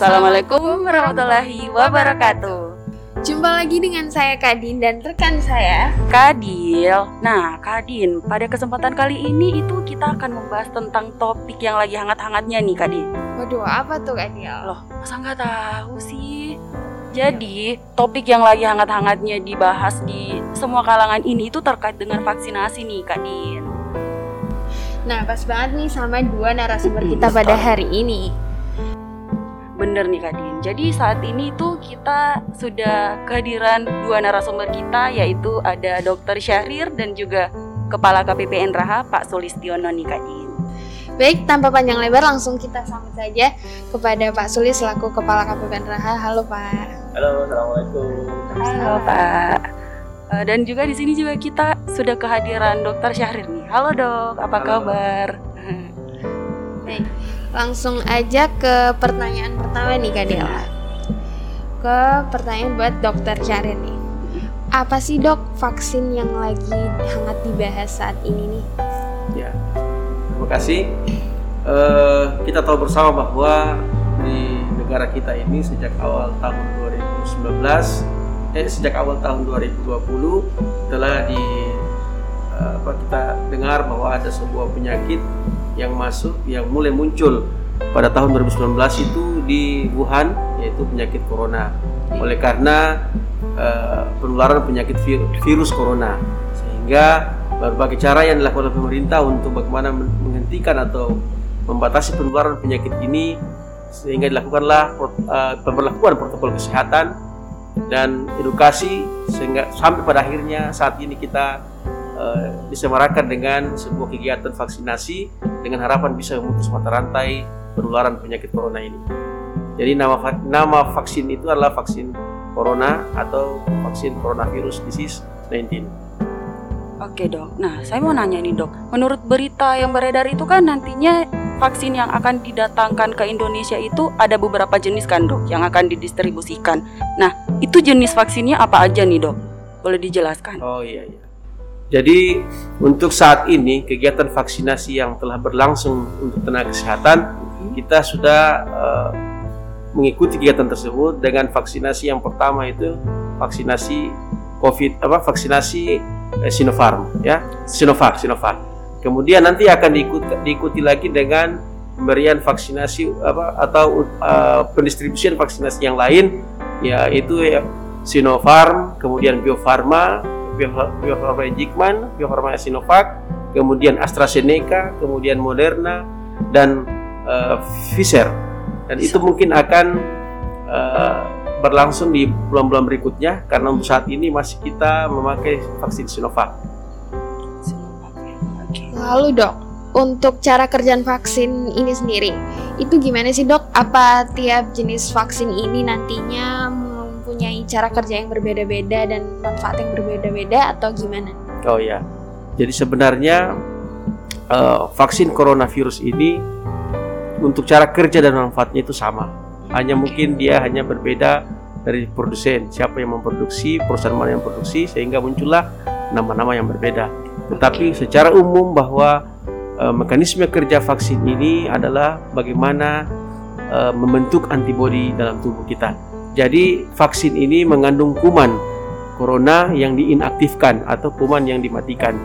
Assalamualaikum warahmatullahi wabarakatuh. Jumpa lagi dengan saya Kadin dan rekan saya Kadil. Nah, Kadin, pada kesempatan kali ini itu kita akan membahas tentang topik yang lagi hangat-hangatnya nih, Kadin. Waduh, apa tuh Kadil? Loh, masa nggak tahu sih? Jadi, topik yang lagi hangat-hangatnya dibahas di semua kalangan ini itu terkait dengan vaksinasi nih, Kadin. Nah, pas banget nih sama dua narasumber kita pada hari ini. Bener nih Kak Din. Jadi saat ini tuh kita sudah kehadiran dua narasumber kita yaitu ada Dr. Syahrir dan juga Kepala KPPN Raha Pak Sulistiono nih Kak Din. Baik, tanpa panjang lebar langsung kita sambut saja kepada Pak Sulis selaku Kepala KPPN Raha. Halo Pak. Halo, assalamualaikum. Halo Pak. Eh, Dan juga di sini juga kita sudah kehadiran Dr. Syahrir nih. Halo dok, apa Halo. kabar? Baik, langsung aja ke pertanyaan pertama nih Kak Dela. Ke pertanyaan buat Dokter Syahrir nih. Apa sih dok vaksin yang lagi hangat dibahas saat ini nih? Ya, terima kasih. Eh, kita tahu bersama bahwa di negara kita ini sejak awal tahun 2019, eh sejak awal tahun 2020 telah di eh, apa kita dengar bahwa ada sebuah penyakit yang masuk yang mulai muncul pada tahun 2019 itu di Wuhan yaitu penyakit corona. Oleh karena eh, penularan penyakit vir- virus corona sehingga berbagai cara yang dilakukan oleh pemerintah untuk bagaimana men- menghentikan atau membatasi penularan penyakit ini sehingga dilakukanlah eh, pemberlakuan protokol kesehatan dan edukasi sehingga sampai pada akhirnya saat ini kita eh, disemarakan dengan sebuah kegiatan vaksinasi dengan harapan bisa memutus mata rantai penularan penyakit corona ini. Jadi nama nama vaksin itu adalah vaksin corona atau vaksin coronavirus disease 19. Oke dok, nah saya mau nanya nih dok Menurut berita yang beredar itu kan nantinya vaksin yang akan didatangkan ke Indonesia itu ada beberapa jenis kan dok yang akan didistribusikan Nah itu jenis vaksinnya apa aja nih dok? Boleh dijelaskan? Oh iya iya. Jadi untuk saat ini kegiatan vaksinasi yang telah berlangsung untuk tenaga kesehatan kita sudah eh, mengikuti kegiatan tersebut dengan vaksinasi yang pertama itu vaksinasi COVID apa vaksinasi eh, Sinopharm ya Sinovac Sinovac. Kemudian nanti akan diikut, diikuti lagi dengan pemberian vaksinasi apa atau eh, pendistribusian vaksinasi yang lain yaitu ya, Sinopharm, kemudian Bio Farma, Bio, Farma Jikman, Bio Farma Sinovac, kemudian AstraZeneca, kemudian Moderna dan eh, Pfizer. Dan itu mungkin akan eh, berlangsung di bulan-bulan berikutnya karena untuk saat ini masih kita memakai vaksin Sinovac. Lalu dok, untuk cara kerjaan vaksin ini sendiri, itu gimana sih dok? Apa tiap jenis vaksin ini nantinya cara kerja yang berbeda-beda dan manfaat yang berbeda-beda atau gimana? Oh ya, jadi sebenarnya eh, vaksin coronavirus ini untuk cara kerja dan manfaatnya itu sama. Hanya mungkin dia hanya berbeda dari produsen, siapa yang memproduksi, perusahaan mana yang memproduksi, sehingga muncullah nama-nama yang berbeda. Tetapi secara umum bahwa eh, mekanisme kerja vaksin ini adalah bagaimana eh, membentuk antibodi dalam tubuh kita. Jadi vaksin ini mengandung kuman corona yang diinaktifkan atau kuman yang dimatikan.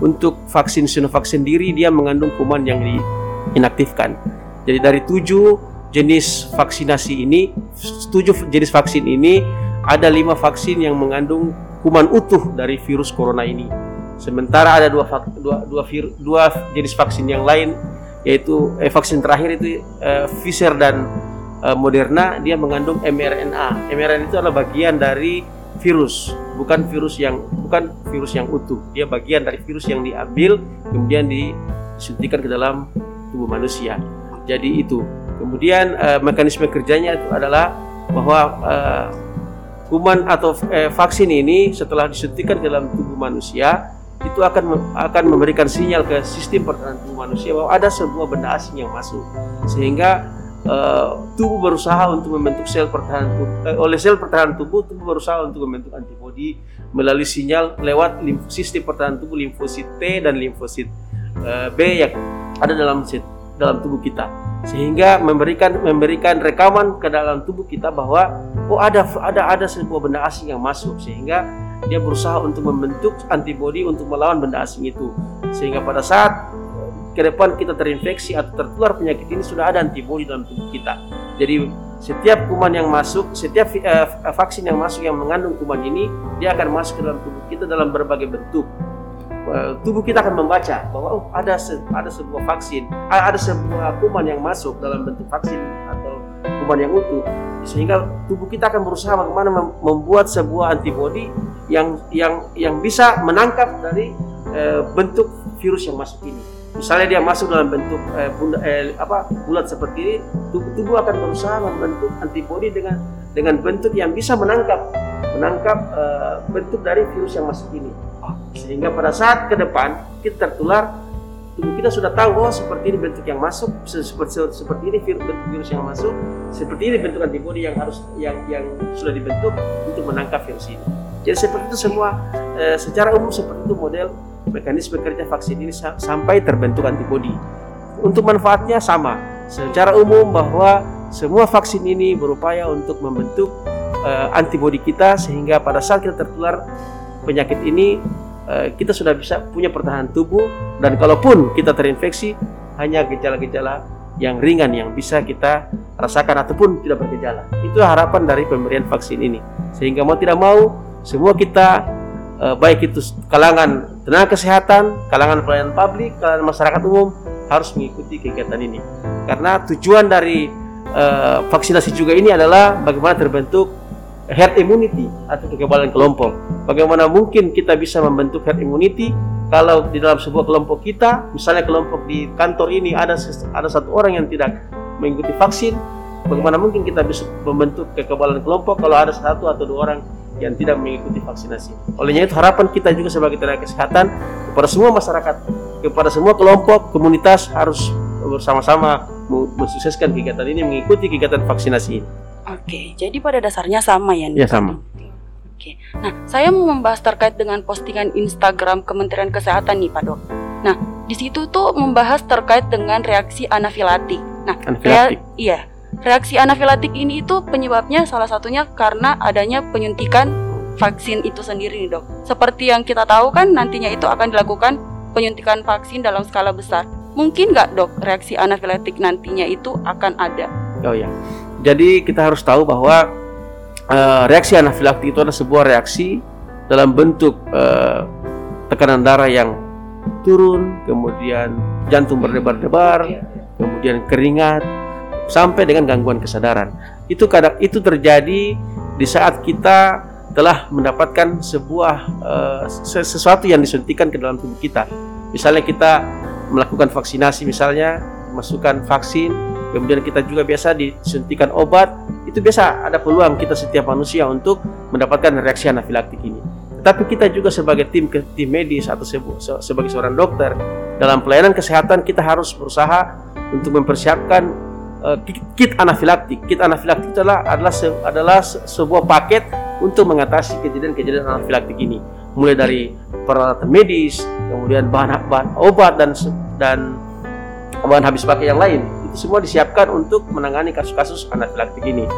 Untuk vaksin Sinovac sendiri dia mengandung kuman yang diinaktifkan. Jadi dari tujuh jenis vaksinasi ini, tujuh jenis vaksin ini ada lima vaksin yang mengandung kuman utuh dari virus corona ini. Sementara ada dua dua dua, vir- dua jenis vaksin yang lain yaitu eh, vaksin terakhir itu eh, Pfizer dan eh, Moderna dia mengandung mRNA. mRNA itu adalah bagian dari virus, bukan virus yang bukan virus yang utuh. Dia bagian dari virus yang diambil kemudian disuntikan ke dalam tubuh manusia. Jadi itu. Kemudian eh, mekanisme kerjanya itu adalah bahwa eh, kuman atau eh, vaksin ini setelah disuntikan ke dalam tubuh manusia itu akan akan memberikan sinyal ke sistem pertahanan tubuh manusia bahwa ada sebuah benda asing yang masuk sehingga eh, tubuh berusaha untuk membentuk sel pertahanan tubuh eh, oleh sel pertahanan tubuh tubuh berusaha untuk membentuk antibodi melalui sinyal lewat sistem pertahanan tubuh limfosit T dan limfosit eh, B yang ada dalam dalam tubuh kita. Sehingga memberikan memberikan rekaman ke dalam tubuh kita bahwa oh ada ada ada sebuah benda asing yang masuk. Sehingga dia berusaha untuk membentuk antibodi untuk melawan benda asing itu. Sehingga pada saat ke depan kita terinfeksi atau tertular penyakit ini sudah ada antibodi dalam tubuh kita. Jadi setiap kuman yang masuk, setiap uh, vaksin yang masuk yang mengandung kuman ini, dia akan masuk ke dalam tubuh kita dalam berbagai bentuk. Uh, tubuh kita akan membaca bahwa oh ada se ada sebuah vaksin, ada sebuah kuman yang masuk dalam bentuk vaksin atau kuman yang utuh, sehingga tubuh kita akan berusaha bagaimana mem membuat sebuah antibodi yang yang yang bisa menangkap dari bentuk virus yang masuk ini misalnya dia masuk dalam bentuk eh, bunda, eh, apa bulat seperti ini tubuh, tubuh akan berusaha membentuk antibodi dengan dengan bentuk yang bisa menangkap menangkap eh, bentuk dari virus yang masuk ini. Sehingga pada saat ke depan kita tertular tubuh kita sudah tahu oh seperti ini bentuk yang masuk seperti seperti ini virus bentuk virus yang masuk seperti ini bentuk antibodi yang harus yang yang sudah dibentuk untuk menangkap virus ini jadi seperti itu semua eh, secara umum seperti itu model mekanisme kerja vaksin ini sampai terbentuk antibodi. Untuk manfaatnya sama, secara umum bahwa semua vaksin ini berupaya untuk membentuk uh, antibodi kita sehingga pada saat kita tertular penyakit ini uh, kita sudah bisa punya pertahanan tubuh dan kalaupun kita terinfeksi hanya gejala-gejala yang ringan yang bisa kita rasakan ataupun tidak bergejala. Itu harapan dari pemberian vaksin ini. Sehingga mau tidak mau semua kita eh, baik itu kalangan tenaga kesehatan, kalangan pelayanan publik, kalangan masyarakat umum harus mengikuti kegiatan ini. Karena tujuan dari uh, vaksinasi juga ini adalah bagaimana terbentuk herd immunity atau kekebalan kelompok. Bagaimana mungkin kita bisa membentuk herd immunity kalau di dalam sebuah kelompok kita, misalnya kelompok di kantor ini ada ada satu orang yang tidak mengikuti vaksin, bagaimana mungkin kita bisa membentuk kekebalan kelompok kalau ada satu atau dua orang yang tidak mengikuti vaksinasi. Olehnya itu harapan kita juga sebagai tenaga kesehatan kepada semua masyarakat, kepada semua kelompok, komunitas harus bersama-sama mensukseskan kegiatan ini mengikuti kegiatan vaksinasi ini. Oke, jadi pada dasarnya sama ya? Iya sama. Oke, nah saya mau membahas terkait dengan postingan Instagram Kementerian Kesehatan nih Pak Dok. Nah di situ tuh membahas terkait dengan reaksi anafilaktik. Nah, anafilaktik. iya, Reaksi anafilaktik ini itu penyebabnya salah satunya karena adanya penyuntikan vaksin itu sendiri nih dok. Seperti yang kita tahu kan nantinya itu akan dilakukan penyuntikan vaksin dalam skala besar. Mungkin nggak dok reaksi anafilaktik nantinya itu akan ada? Oh ya, jadi kita harus tahu bahwa uh, reaksi anafilaktik itu adalah sebuah reaksi dalam bentuk uh, tekanan darah yang turun, kemudian jantung berdebar-debar, kemudian keringat, sampai dengan gangguan kesadaran. Itu kadang itu terjadi di saat kita telah mendapatkan sebuah uh, sesuatu yang disuntikan ke dalam tubuh kita. Misalnya kita melakukan vaksinasi misalnya masukkan vaksin, kemudian kita juga biasa disuntikan obat, itu biasa ada peluang kita setiap manusia untuk mendapatkan reaksi anafilaktik ini. Tetapi kita juga sebagai tim tim medis atau sebagai seorang dokter dalam pelayanan kesehatan kita harus berusaha untuk mempersiapkan uh, kit anafilaktik. Kit anafilaktik adalah adalah se, adalah se, sebuah paket untuk mengatasi kejadian-kejadian anafilaktik ini. Mulai dari peralatan medis, kemudian bahan bahan obat dan dan bahan habis pakai yang lain. Itu semua disiapkan untuk menangani kasus-kasus anafilaktik ini.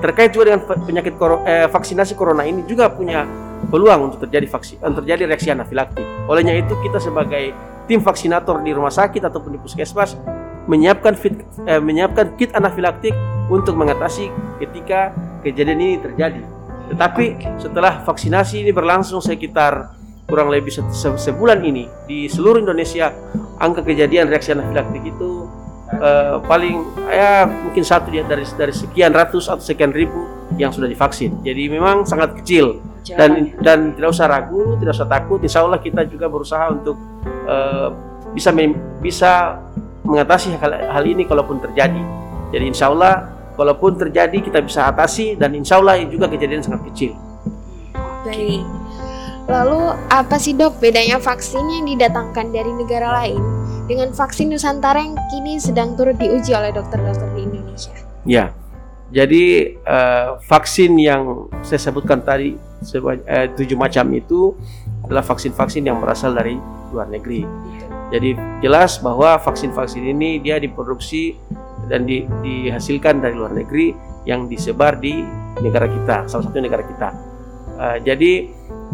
Terkait juga dengan penyakit koro, eh, vaksinasi corona ini juga punya peluang untuk terjadi vaksin, terjadi reaksi anafilaktik. Olehnya itu kita sebagai tim vaksinator di rumah sakit ataupun di puskesmas menyiapkan fit, eh, menyiapkan kit anafilaktik untuk mengatasi ketika kejadian ini terjadi. Tetapi setelah vaksinasi ini berlangsung sekitar kurang lebih se se sebulan ini di seluruh Indonesia angka kejadian reaksi anafilaktik itu uh, paling ya mungkin satu ya dari dari sekian ratus atau sekian ribu yang sudah divaksin. Jadi memang sangat kecil dan dan tidak usah ragu, tidak usah takut. Insya Allah kita juga berusaha untuk uh, bisa bisa mengatasi hal, hal ini kalaupun terjadi. Jadi insya Allah kalaupun terjadi kita bisa atasi dan insya Allah juga kejadian sangat kecil. Baik. Lalu apa sih dok bedanya vaksin yang didatangkan dari negara lain dengan vaksin Nusantara yang kini sedang turut diuji oleh dokter-dokter di Indonesia? Ya, jadi uh, vaksin yang saya sebutkan tadi uh, tujuh macam itu adalah vaksin-vaksin yang berasal dari luar negeri. Jadi jelas bahwa vaksin-vaksin ini dia diproduksi dan di, dihasilkan dari luar negeri yang disebar di negara kita, salah satu negara kita. Uh, jadi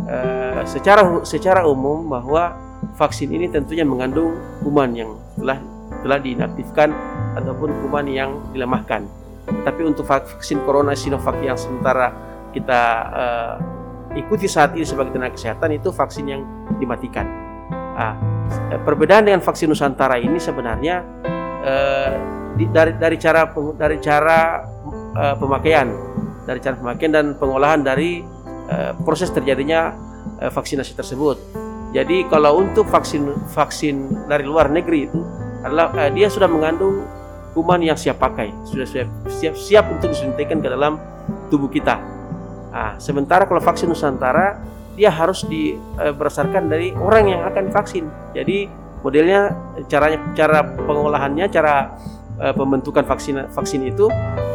uh, secara secara umum bahwa vaksin ini tentunya mengandung kuman yang telah telah diinaktifkan ataupun kuman yang dilemahkan. Tapi untuk vaksin corona Sinovac yang sementara kita uh, ikuti saat ini sebagai tenaga kesehatan itu vaksin yang dimatikan. Nah, perbedaan dengan vaksin Nusantara ini sebenarnya uh, di, dari dari cara dari cara uh, pemakaian, dari cara pemakaian dan pengolahan dari uh, proses terjadinya uh, vaksinasi tersebut. Jadi kalau untuk vaksin vaksin dari luar negeri itu adalah uh, dia sudah mengandung kuman yang siap pakai, sudah siap siap, siap untuk disuntikan ke dalam tubuh kita. Nah, sementara kalau vaksin Nusantara dia harus di uh, berdasarkan dari orang yang akan vaksin. Jadi modelnya caranya cara pengolahannya, cara uh, pembentukan vaksin vaksin itu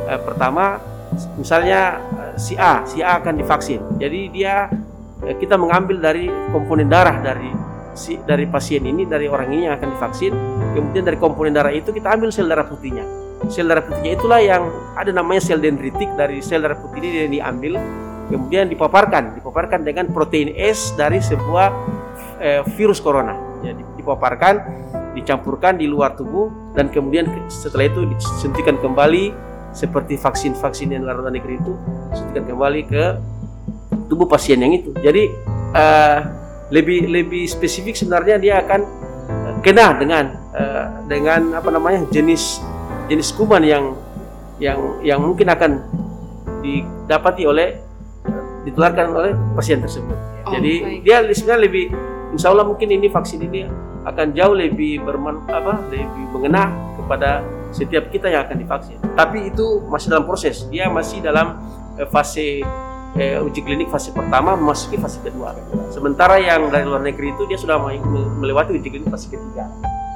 uh, pertama misalnya si A, si A akan divaksin. Jadi dia kita mengambil dari komponen darah dari si dari pasien ini dari orang ini yang akan divaksin. Kemudian dari komponen darah itu kita ambil sel darah putihnya. Sel darah putihnya itulah yang ada namanya sel dendritik dari sel darah putih ini yang diambil kemudian dipaparkan, dipaparkan dengan protein S dari sebuah uh, virus corona. Jadi dipaparkan dicampurkan di luar tubuh dan kemudian setelah itu disuntikan kembali seperti vaksin-vaksin yang luar negeri itu suntikan kembali ke tubuh pasien yang itu. Jadi uh, lebih lebih spesifik sebenarnya dia akan uh, kena dengan uh, dengan apa namanya jenis jenis kuman yang yang yang mungkin akan didapati oleh ditularkan oleh pasien tersebut. Oh, Jadi baik. dia sebenarnya lebih Insya Allah mungkin ini vaksin ini akan jauh lebih berman apa lebih mengena kepada setiap kita yang akan divaksin. Tapi itu masih dalam proses. Dia masih dalam eh, fase eh, uji klinik fase pertama memasuki fase kedua. Sementara yang dari luar negeri itu dia sudah melewati uji klinik fase ketiga.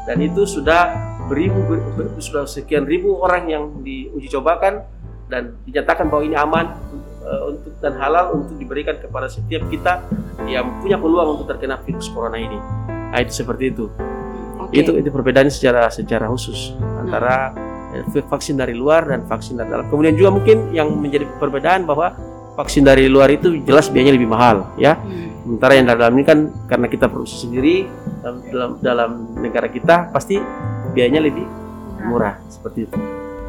Dan itu sudah beribu ber, ber, sudah sekian ribu orang yang diuji cobakan dan dinyatakan bahwa ini aman uh, untuk dan halal untuk diberikan kepada setiap kita yang punya peluang untuk terkena virus corona ini. Nah, itu seperti itu. Okay. Itu itu perbedaannya secara secara khusus antara hmm. vaksin dari luar dan vaksin dari dalam. Kemudian juga mungkin yang menjadi perbedaan bahwa vaksin dari luar itu jelas biayanya lebih mahal, ya. Hmm. Sementara yang dari dalam ini kan karena kita produksi sendiri dalam dalam, dalam negara kita pasti biayanya lebih murah seperti itu.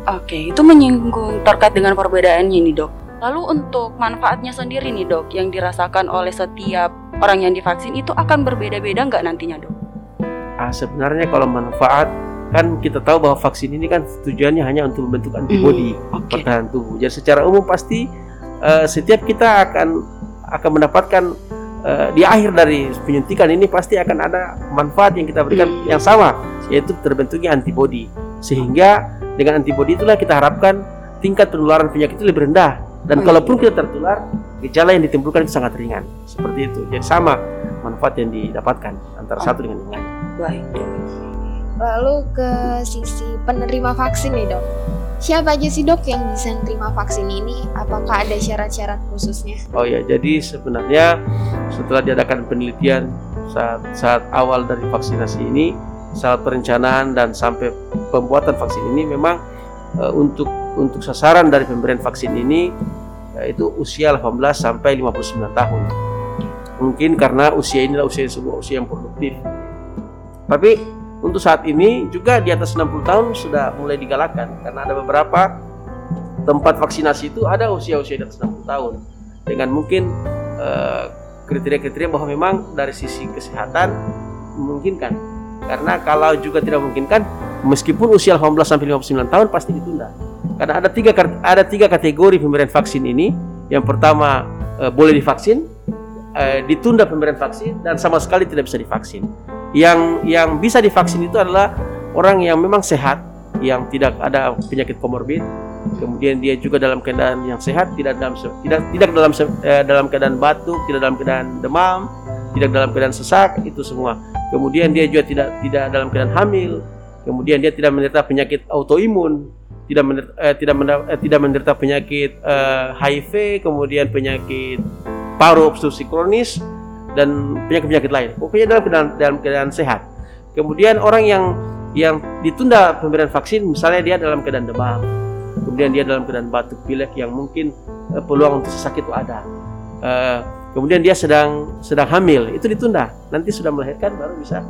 Oke, itu menyinggung terkait dengan perbedaannya ini dok. Lalu untuk manfaatnya sendiri nih dok, yang dirasakan oleh setiap orang yang divaksin itu akan berbeda-beda nggak nantinya dok? Ah, sebenarnya kalau manfaat kan kita tahu bahwa vaksin ini kan tujuannya hanya untuk membentuk antibodi hmm, okay. pertahanan tubuh. Jadi secara umum pasti uh, setiap kita akan akan mendapatkan uh, di akhir dari penyuntikan ini pasti akan ada manfaat yang kita berikan yang sama yaitu terbentuknya antibodi. Sehingga dengan antibodi itulah kita harapkan tingkat penularan penyakit itu lebih rendah dan oh, kalaupun iya. kita tertular gejala yang ditimbulkan itu sangat ringan seperti itu jadi sama manfaat yang didapatkan antara oh. satu dengan yang lain baik lalu ke sisi penerima vaksin nih dok siapa aja sih dok yang bisa menerima vaksin ini apakah ada syarat-syarat khususnya oh ya jadi sebenarnya setelah diadakan penelitian saat saat awal dari vaksinasi ini saat perencanaan dan sampai pembuatan vaksin ini memang uh, untuk untuk sasaran dari pemberian vaksin ini yaitu usia 18 sampai 59 tahun. Mungkin karena usia ini adalah usia sebuah usia yang produktif. Tapi untuk saat ini juga di atas 60 tahun sudah mulai digalakan karena ada beberapa tempat vaksinasi itu ada usia-usia di atas 60 tahun dengan mungkin eh, kriteria-kriteria bahwa memang dari sisi kesehatan memungkinkan karena kalau juga tidak memungkinkan meskipun usia 18 sampai 59 tahun pasti ditunda karena ada tiga ada tiga kategori pemberian vaksin ini. Yang pertama e, boleh divaksin, e, ditunda pemberian vaksin dan sama sekali tidak bisa divaksin. Yang yang bisa divaksin itu adalah orang yang memang sehat, yang tidak ada penyakit komorbid, kemudian dia juga dalam keadaan yang sehat, tidak dalam tidak tidak dalam eh, dalam keadaan batuk, tidak dalam keadaan demam, tidak dalam keadaan sesak, itu semua. Kemudian dia juga tidak tidak dalam keadaan hamil, kemudian dia tidak menderita penyakit autoimun, tidak menderita, eh, tidak menderita, eh, tidak menderita penyakit eh, HIV, kemudian penyakit paru obstruksi kronis dan penyakit-penyakit lain. Pokoknya dalam keadaan, dalam keadaan sehat. Kemudian orang yang yang ditunda pemberian vaksin misalnya dia dalam keadaan demam kemudian dia dalam keadaan batuk pilek yang mungkin uh, peluang untuk sakit itu ada uh, kemudian dia sedang sedang hamil itu ditunda nanti sudah melahirkan baru bisa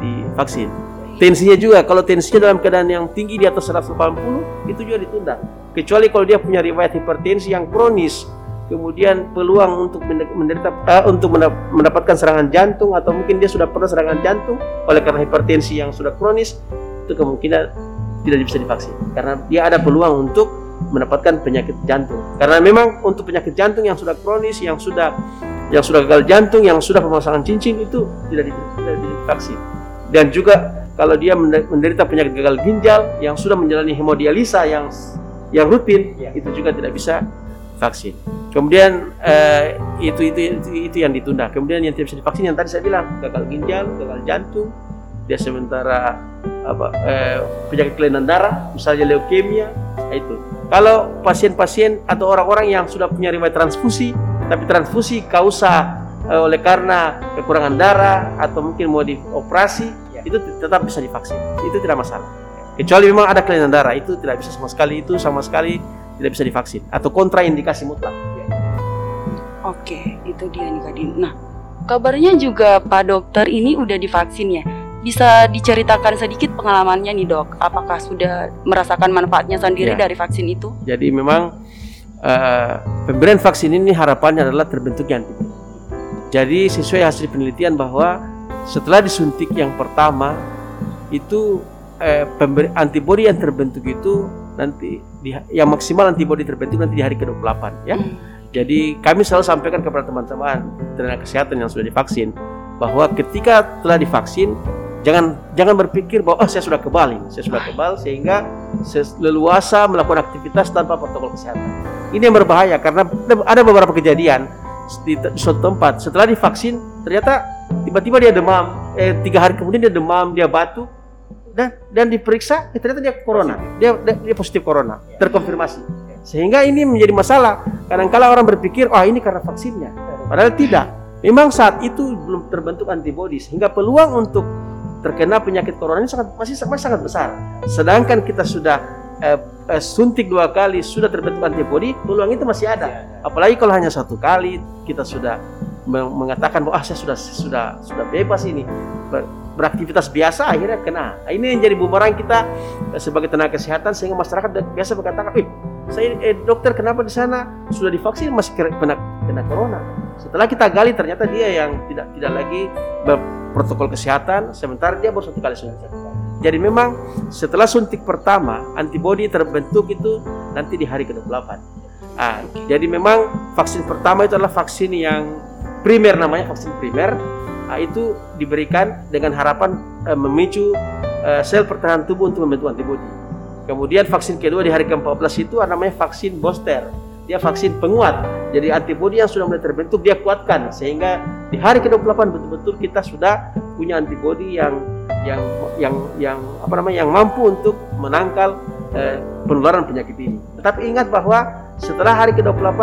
divaksin tensinya juga kalau tensinya dalam keadaan yang tinggi di atas 180 itu juga ditunda kecuali kalau dia punya riwayat hipertensi yang kronis kemudian peluang untuk menderita uh, untuk mendapatkan serangan jantung atau mungkin dia sudah pernah serangan jantung oleh karena hipertensi yang sudah kronis itu kemungkinan tidak bisa divaksin. Karena dia ada peluang untuk mendapatkan penyakit jantung. Karena memang untuk penyakit jantung yang sudah kronis yang sudah yang sudah gagal jantung yang sudah pemasangan cincin itu tidak, divaksin. Dan juga kalau dia menderita penyakit gagal ginjal yang sudah menjalani hemodialisa yang yang rutin ya. itu juga tidak bisa vaksin. Kemudian eh, itu, itu itu itu yang ditunda. Kemudian yang tidak bisa divaksin yang tadi saya bilang gagal ginjal, gagal jantung, dia sementara apa eh, penyakit kelainan darah, misalnya leukemia, itu. Kalau pasien-pasien atau orang-orang yang sudah punya riwayat transfusi, tapi transfusi kausa eh, oleh karena kekurangan darah atau mungkin mau dioperasi, ya. itu tetap bisa divaksin. Itu tidak masalah. Kecuali memang ada kelainan darah, itu tidak bisa sama sekali itu sama sekali tidak bisa divaksin atau kontraindikasi mutlak. Oke, itu dia nih Kadin. Nah, kabarnya juga Pak Dokter ini udah divaksin ya. Bisa diceritakan sedikit pengalamannya nih dok, apakah sudah merasakan manfaatnya sendiri ya. dari vaksin itu? Jadi memang uh, pemberian vaksin ini harapannya adalah terbentuknya antibodi. Jadi sesuai hasil penelitian bahwa setelah disuntik yang pertama itu eh, antibodi yang terbentuk itu nanti di, yang maksimal antibodi terbentuk nanti di hari ke-28 ya. Hmm. Jadi kami selalu sampaikan kepada teman-teman tenaga kesehatan yang sudah divaksin bahwa ketika telah divaksin jangan jangan berpikir bahwa oh saya sudah kebal ini, saya sudah kebal sehingga leluasa melakukan aktivitas tanpa protokol kesehatan. Ini yang berbahaya karena ada beberapa kejadian di, di suatu tempat setelah divaksin ternyata tiba-tiba dia demam, eh, tiga hari kemudian dia demam, dia batuk, dan dan diperiksa eh, ternyata dia corona. Dia dia positif corona terkonfirmasi. Sehingga ini menjadi masalah. Kadang-kala orang berpikir oh ini karena vaksinnya. Padahal tidak. Memang saat itu belum terbentuk antibodi sehingga peluang untuk terkena penyakit corona ini sangat masih, masih sangat besar. Sedangkan kita sudah eh, eh, suntik dua kali sudah terbentuk antibodi peluang itu masih ada. Apalagi kalau hanya satu kali kita sudah mengatakan bahwa ah, saya sudah sudah sudah bebas ini beraktivitas biasa akhirnya kena. Nah, ini yang jadi bumerang kita eh, sebagai tenaga kesehatan sehingga masyarakat biasa berkata, "Eh, saya eh, dokter kenapa di sana sudah divaksin masih kena kena corona?" Setelah kita gali ternyata dia yang tidak tidak lagi berprotokol kesehatan, sementara dia baru satu kali suntik. Jadi memang setelah suntik pertama antibodi terbentuk itu nanti di hari ke-28. Nah, jadi memang vaksin pertama itu adalah vaksin yang primer namanya vaksin primer Nah, itu diberikan dengan harapan uh, memicu uh, sel pertahanan tubuh untuk membentuk antibodi. Kemudian vaksin kedua di hari ke-14 itu namanya vaksin booster. Dia vaksin penguat. Jadi antibodi yang sudah mulai terbentuk dia kuatkan sehingga di hari ke-28 betul-betul kita sudah punya antibodi yang yang yang yang apa namanya yang mampu untuk menangkal uh, penularan penyakit ini. Tetapi ingat bahwa setelah hari ke-28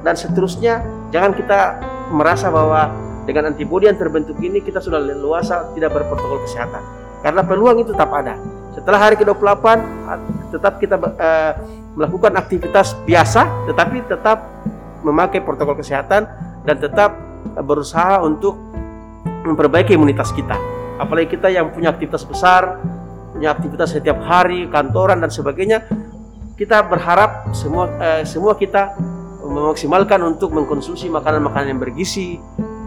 dan seterusnya jangan kita merasa bahwa dengan antibodi yang terbentuk ini kita sudah leluasa tidak berprotokol kesehatan. Karena peluang itu tetap ada. Setelah hari ke-28 tetap kita uh, melakukan aktivitas biasa tetapi tetap memakai protokol kesehatan dan tetap berusaha untuk memperbaiki imunitas kita. Apalagi kita yang punya aktivitas besar punya aktivitas setiap hari kantoran dan sebagainya kita berharap semua uh, semua kita memaksimalkan untuk mengkonsumsi makanan-makanan yang bergizi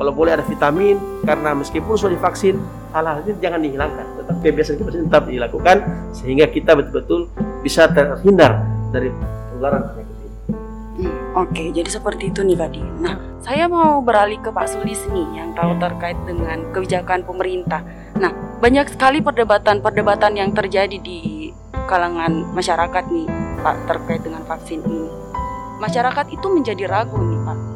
kalau boleh ada vitamin karena meskipun sudah divaksin hal-hal ini jangan dihilangkan tetap kebiasaan kita tetap dilakukan sehingga kita betul-betul bisa terhindar dari penularan penyakit ini. Hmm, Oke, jadi seperti itu nih tadi. Nah, saya mau beralih ke Pak Sulis nih yang tahu terkait dengan kebijakan pemerintah. Nah, banyak sekali perdebatan-perdebatan yang terjadi di kalangan masyarakat nih, Pak, terkait dengan vaksin ini. Masyarakat itu menjadi ragu nih, Pak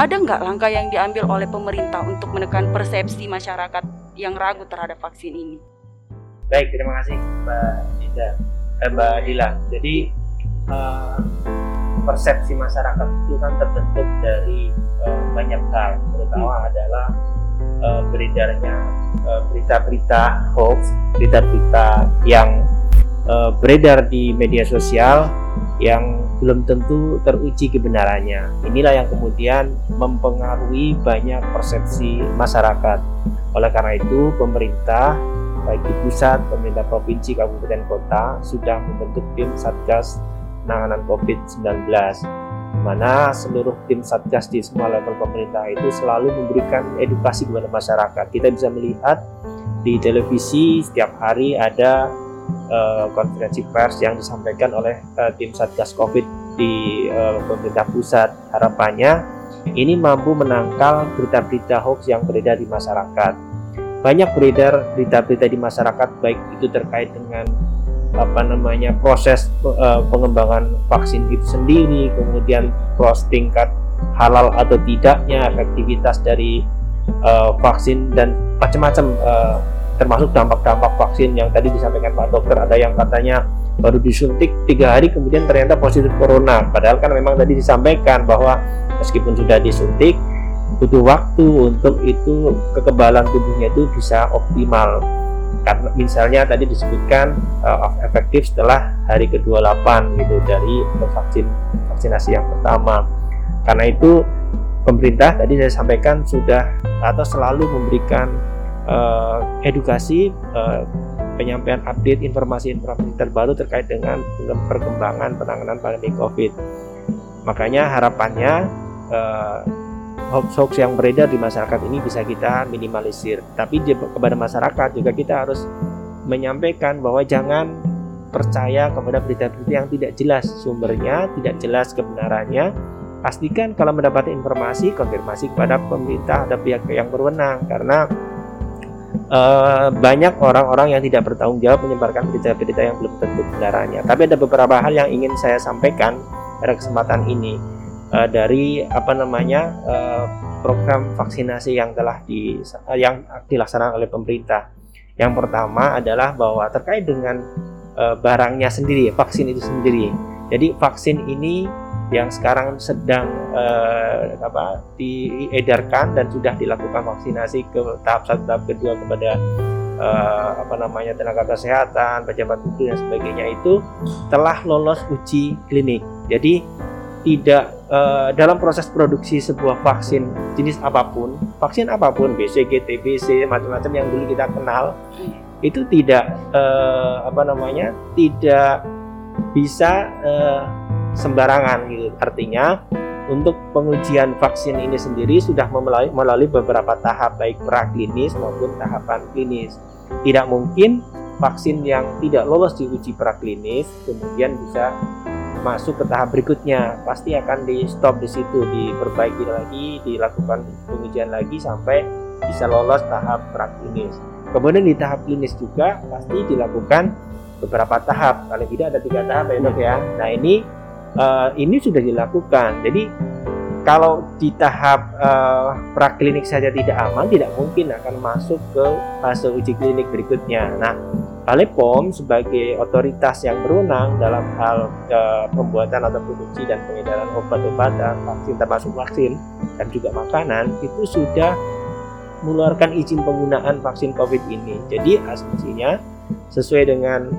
ada nggak langkah yang diambil oleh pemerintah untuk menekan persepsi masyarakat yang ragu terhadap vaksin ini? Baik, terima kasih Mbak Dida, eh, Mbak Dila. Jadi uh, persepsi masyarakat itu kan terbentuk dari uh, banyak hal, terutama hmm. adalah uh, beredarnya uh, berita-berita hoax, berita-berita yang uh, beredar di media sosial yang belum tentu teruji kebenarannya. Inilah yang kemudian mempengaruhi banyak persepsi masyarakat. Oleh karena itu, pemerintah baik di pusat, pemerintah provinsi, kabupaten kota sudah membentuk tim Satgas penanganan COVID-19 di mana seluruh tim Satgas di semua level pemerintah itu selalu memberikan edukasi kepada masyarakat. Kita bisa melihat di televisi setiap hari ada uh, konferensi pers yang disampaikan oleh uh, tim Satgas COVID di uh, pemerintah pusat. Harapannya ini mampu menangkal berita-berita hoax yang beredar di masyarakat. Banyak beredar berita-berita di masyarakat baik itu terkait dengan apa namanya proses uh, pengembangan vaksin itu sendiri, kemudian proses tingkat halal atau tidaknya, efektivitas dari uh, vaksin dan macam-macam uh, termasuk dampak-dampak vaksin yang tadi disampaikan Pak Dokter. Ada yang katanya baru disuntik tiga hari kemudian ternyata positif corona. Padahal kan memang tadi disampaikan bahwa meskipun sudah disuntik butuh waktu untuk itu kekebalan tubuhnya itu bisa optimal. Karena misalnya tadi disebutkan uh, efektif setelah hari ke-28 gitu dari vaksin vaksinasi yang pertama. Karena itu pemerintah tadi saya sampaikan sudah atau selalu memberikan uh, edukasi uh, penyampaian update informasi-informasi terbaru terkait dengan perkembangan penanganan pandemi COVID. Makanya harapannya uh, hoax-hoax yang beredar di masyarakat ini bisa kita minimalisir. Tapi kepada masyarakat juga kita harus menyampaikan bahwa jangan percaya kepada berita-berita yang tidak jelas sumbernya, tidak jelas kebenarannya. Pastikan kalau mendapat informasi, konfirmasi kepada pemerintah atau pihak yang berwenang karena uh, banyak orang-orang yang tidak bertanggung jawab menyebarkan berita-berita yang belum tentu kebenarannya. Tapi ada beberapa hal yang ingin saya sampaikan pada kesempatan ini uh, dari apa namanya uh, program vaksinasi yang telah di uh, yang dilaksanakan oleh pemerintah. Yang pertama adalah bahwa terkait dengan uh, barangnya sendiri, vaksin itu sendiri. Jadi vaksin ini yang sekarang sedang uh, apa diedarkan dan sudah dilakukan vaksinasi ke tahap satu tahap kedua kepada uh, apa namanya tenaga kesehatan, pejabat publik dan sebagainya itu telah lolos uji klinik. Jadi tidak uh, dalam proses produksi sebuah vaksin jenis apa pun, vaksin apa pun, BCG, TBC, macam-macam yang dulu kita kenal, itu tidak uh, apa namanya, tidak bisa uh, sembarangan gitu. Artinya untuk pengujian vaksin ini sendiri sudah melalui, melalui beberapa tahap baik praklinis maupun tahapan klinis. Tidak mungkin vaksin yang tidak lolos di uji praklinis kemudian bisa masuk ke tahap berikutnya. Pasti akan di stop di situ, diperbaiki lagi, dilakukan pengujian lagi sampai bisa lolos tahap praklinis. Kemudian di tahap klinis juga pasti dilakukan beberapa tahap. Paling tidak ada tiga tahap ya dok ya. Nah ini uh, ini sudah dilakukan. Jadi kalau di tahap uh, praklinik saja tidak aman, tidak mungkin akan masuk ke fase uji klinik berikutnya. Nah, Balai POM sebagai otoritas yang berwenang dalam hal uh, pembuatan atau produksi dan pengedaran obat-obatan, vaksin termasuk vaksin dan juga makanan itu sudah mengeluarkan izin penggunaan vaksin COVID ini. Jadi asumsinya sesuai dengan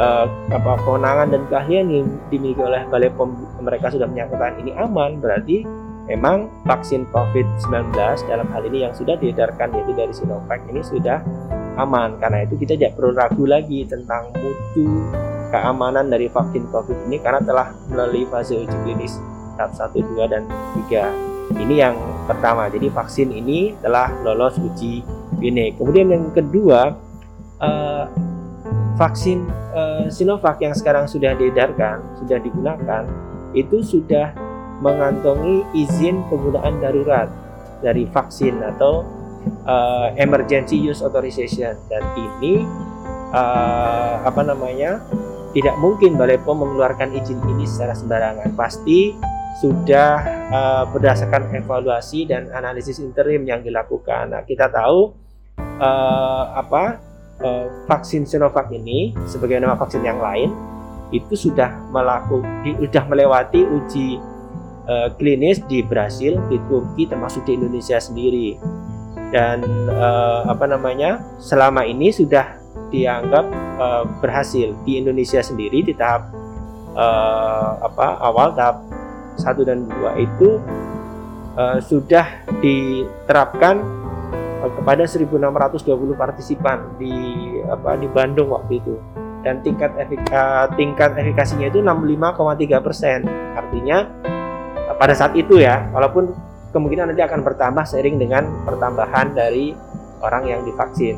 uh, apa kewenangan dan keahlian yang dimiliki oleh Balai POM mereka sudah menyatakan ini aman berarti memang vaksin COVID-19 dalam hal ini yang sudah diedarkan yaitu dari Sinovac ini sudah aman. Karena itu kita tidak perlu ragu lagi tentang mutu keamanan dari vaksin COVID ini karena telah melalui fase uji klinis tahap 1, 2, dan 3 ini yang pertama jadi vaksin ini telah lolos uji klinik. Kemudian yang kedua uh, vaksin uh, Sinovac yang sekarang sudah diedarkan, sudah digunakan, itu sudah mengantongi izin penggunaan darurat dari vaksin atau uh, emergency use authorization dan ini uh, apa namanya tidak mungkin Balai POM mengeluarkan izin ini secara sembarangan pasti sudah uh, berdasarkan evaluasi dan analisis interim yang dilakukan. Nah, kita tahu uh, apa uh, vaksin Sinovac ini sebagai nama vaksin yang lain itu sudah melakukan sudah melewati uji uh, klinis di Brasil, di Turki termasuk di Indonesia sendiri. dan uh, apa namanya selama ini sudah dianggap uh, berhasil di Indonesia sendiri di tahap uh, apa awal tahap satu dan dua itu uh, sudah diterapkan kepada 1.620 partisipan di apa di Bandung waktu itu dan tingkat efika, tingkat efikasinya itu 65,3 persen artinya uh, pada saat itu ya walaupun kemungkinan nanti akan bertambah seiring dengan pertambahan dari orang yang divaksin.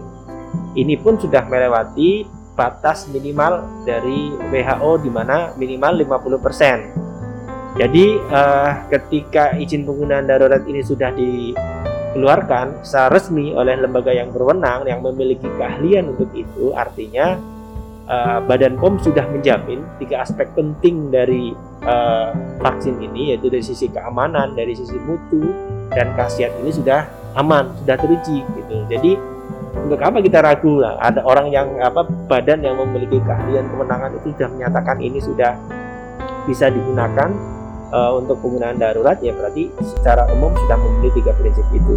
Ini pun sudah melewati batas minimal dari WHO di mana minimal 50%. Jadi eh, ketika izin penggunaan darurat ini sudah dikeluarkan secara resmi oleh lembaga yang berwenang yang memiliki keahlian untuk itu, artinya uh, Badan POM sudah menjamin tiga aspek penting dari uh, vaksin ini yaitu dari sisi keamanan, dari sisi mutu dan khasiat ini sudah aman, sudah teruji gitu. Jadi untuk apa kita ragu lah? Ada orang yang apa badan yang memiliki keahlian kemenangan itu sudah menyatakan ini sudah bisa digunakan uh, untuk penggunaan darurat ya berarti secara umum sudah memiliki tiga prinsip itu.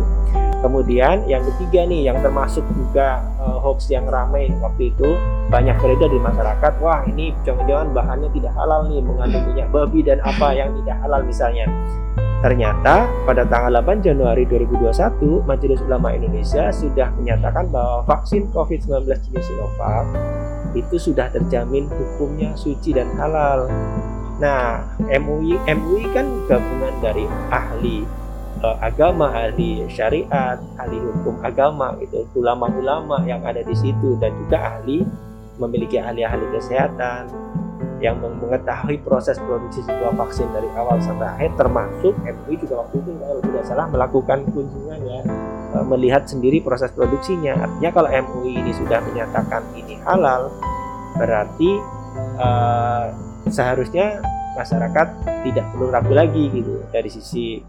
Kemudian yang ketiga nih yang termasuk juga uh, hoax yang ramai waktu itu banyak beredar di masyarakat, wah ini jangan-jangan bahannya tidak halal nih mengandung minyak babi dan apa yang tidak halal misalnya. Ternyata pada tanggal 8 Januari 2021 Majelis Ulama Indonesia sudah menyatakan bahwa vaksin COVID-19 jenis Sinovac itu sudah terjamin hukumnya suci dan halal. Nah, MUI MUI kan gabungan dari ahli uh, agama, ahli syariat, ahli hukum agama gitu, ulama-ulama yang ada di situ dan juga ahli memiliki ahli-ahli kesehatan yang mengetahui proses produksi sebuah vaksin dari awal sampai akhir termasuk MUI juga waktu itu kalau tidak salah melakukan kunjungan ya uh, melihat sendiri proses produksinya. Artinya kalau MUI ini sudah menyatakan ini halal berarti uh, seharusnya masyarakat tidak perlu ragu lagi gitu. Dari sisi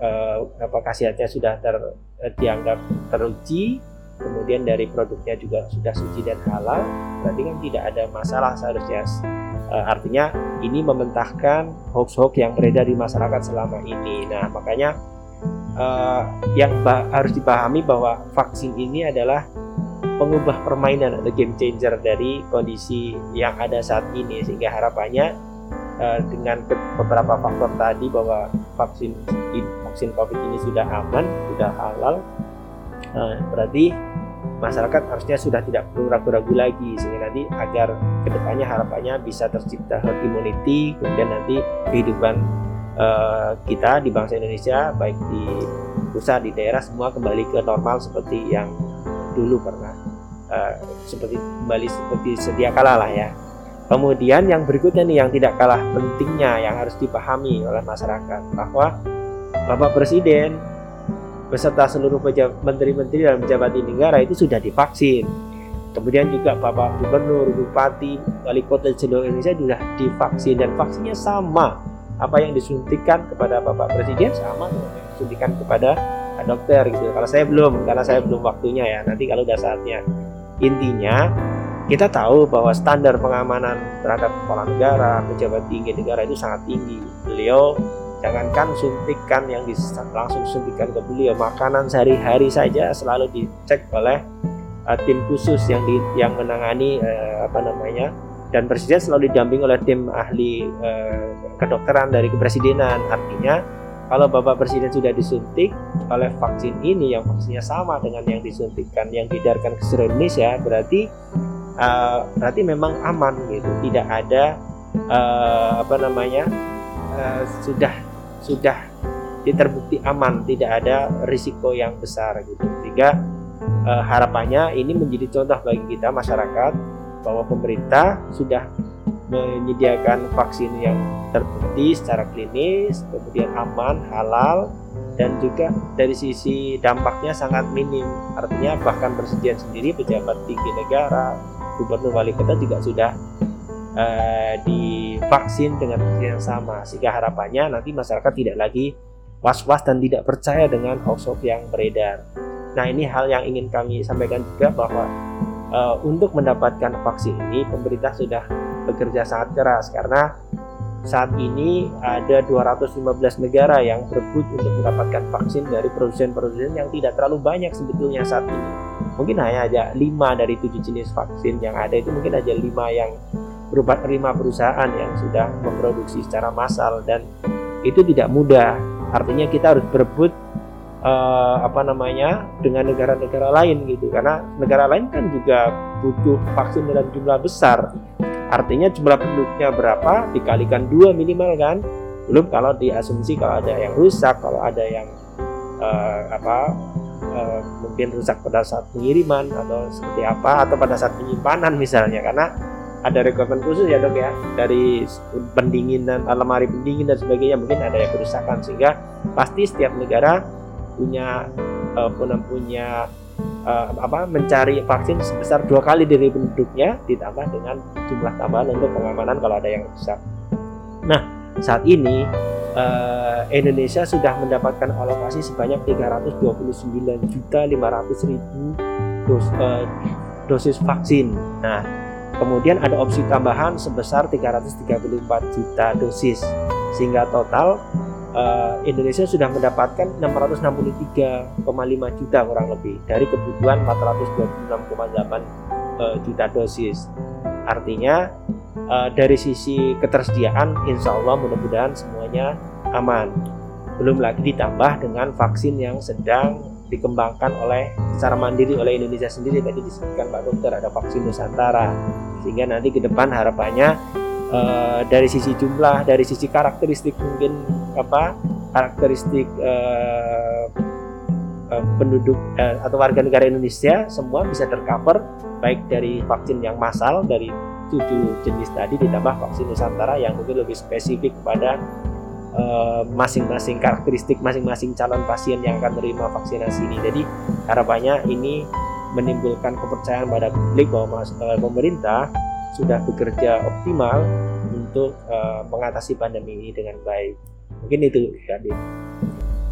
uh, apa khasiatnya sudah ter, uh, dianggap teruji kemudian dari produknya juga sudah suci dan halal berarti kan tidak ada masalah seharusnya. Uh, artinya ini mementahkan hoax-hoax yang beredar di masyarakat selama ini. Nah makanya uh, yang harus dipahami bahwa vaksin ini adalah pengubah permainan atau game changer dari kondisi yang ada saat ini. Sehingga harapannya uh, dengan beberapa faktor tadi bahwa vaksin vaksin COVID ini sudah aman, sudah halal, uh, berarti masyarakat harusnya sudah tidak perlu ragu-ragu lagi. Sehingga nanti agar ke depannya harapannya bisa tercipta herd immunity kemudian nanti kehidupan uh, kita di bangsa Indonesia baik di pusat di daerah semua kembali ke normal seperti yang dulu pernah uh, seperti kembali seperti sedia kala lah ya kemudian yang berikutnya nih yang tidak kalah pentingnya yang harus dipahami oleh masyarakat bahwa Bapak Presiden beserta seluruh menteri-menteri dan pejabat di negara itu sudah divaksin. Kemudian juga Bapak Gubernur, Bupati, Wali Kota seluruh Indonesia sudah divaksin dan vaksinnya sama. Apa yang disuntikan kepada Bapak Presiden sama yang disuntikan kepada dokter gitu. Kalau saya belum, karena saya belum waktunya ya. Nanti kalau udah saatnya. Intinya kita tahu bahwa standar pengamanan terhadap kepala negara, pejabat tinggi negara itu sangat tinggi. Beliau jangankan suntikan yang langsung suntikan ke beliau makanan sehari-hari saja selalu dicek oleh uh, tim khusus yang di, yang menangani uh, apa namanya dan presiden selalu didamping oleh tim ahli uh, kedokteran dari kepresidenan artinya kalau bapak presiden sudah disuntik oleh vaksin ini yang vaksinnya sama dengan yang disuntikkan yang didarkan ke seluruh Indonesia berarti uh, berarti memang aman gitu tidak ada uh, apa namanya uh, sudah sudah terbukti aman, tidak ada risiko yang besar gitu. Sehingga eh, harapannya ini menjadi contoh bagi kita masyarakat bahwa pemerintah sudah menyediakan vaksin yang terbukti secara klinis, kemudian aman, halal, dan juga dari sisi dampaknya sangat minim. Artinya bahkan presiden sendiri, pejabat tinggi negara, gubernur wali kota juga sudah uh, divaksin dengan vaksin yang sama sehingga harapannya nanti masyarakat tidak lagi was-was dan tidak percaya dengan hoax-hoax yang beredar. Nah ini hal yang ingin kami sampaikan juga bahwa uh, untuk mendapatkan vaksin ini pemerintah sudah bekerja sangat keras karena saat ini ada 215 negara yang berebut untuk mendapatkan vaksin dari produsen-produsen yang tidak terlalu banyak sebetulnya saat ini. Mungkin hanya ada 5 dari 7 jenis vaksin yang ada itu mungkin aja 5 yang berupa 5 perusahaan yang sudah memproduksi secara massal dan itu tidak mudah. Artinya kita harus berebut uh, apa namanya dengan negara-negara lain gitu karena negara lain kan juga butuh vaksin dalam jumlah besar Artinya jumlah penduduknya berapa? Dikalikan dua minimal kan? Belum kalau diasumsi kalau ada yang rusak, kalau ada yang uh, apa uh, mungkin rusak pada saat pengiriman atau seperti apa atau pada saat penyimpanan misalnya. Karena ada requirement khusus ya dok ya dari pendinginan lemari pendingin dan sebagainya mungkin ada yang kerusakan. Sehingga pasti setiap negara punya uh, punya uh, apa mencari vaksin sebesar dua kali dari penduduknya ditambah dengan jumlah tambahan untuk pengamanan kalau ada yang rusak. Nah saat ini uh, Indonesia sudah mendapatkan alokasi sebanyak 329 juta 500 ribu dos, uh, dosis vaksin. Nah kemudian ada opsi tambahan sebesar 334 juta dosis sehingga total uh, Indonesia sudah mendapatkan 663,5 juta kurang lebih dari kebutuhan 426,8 uh, juta dosis. Artinya uh, dari sisi ketersediaan, insya Allah mudah-mudahan semuanya aman. Belum lagi ditambah dengan vaksin yang sedang dikembangkan oleh secara mandiri oleh Indonesia sendiri tadi disebutkan Pak Dokter ada vaksin Nusantara sehingga nanti ke depan harapannya uh, dari sisi jumlah dari sisi karakteristik mungkin apa karakteristik uh, uh, penduduk uh, atau warga negara Indonesia semua bisa tercover baik dari vaksin yang massal dari tujuh jenis tadi ditambah vaksin Nusantara yang mungkin lebih spesifik kepada masing-masing uh, karakteristik masing-masing calon pasien yang akan menerima vaksinasi ini. Jadi harapannya ini menimbulkan kepercayaan pada publik bahwa pemerintah sudah bekerja optimal untuk uh, mengatasi pandemi ini dengan baik. Mungkin itu Kak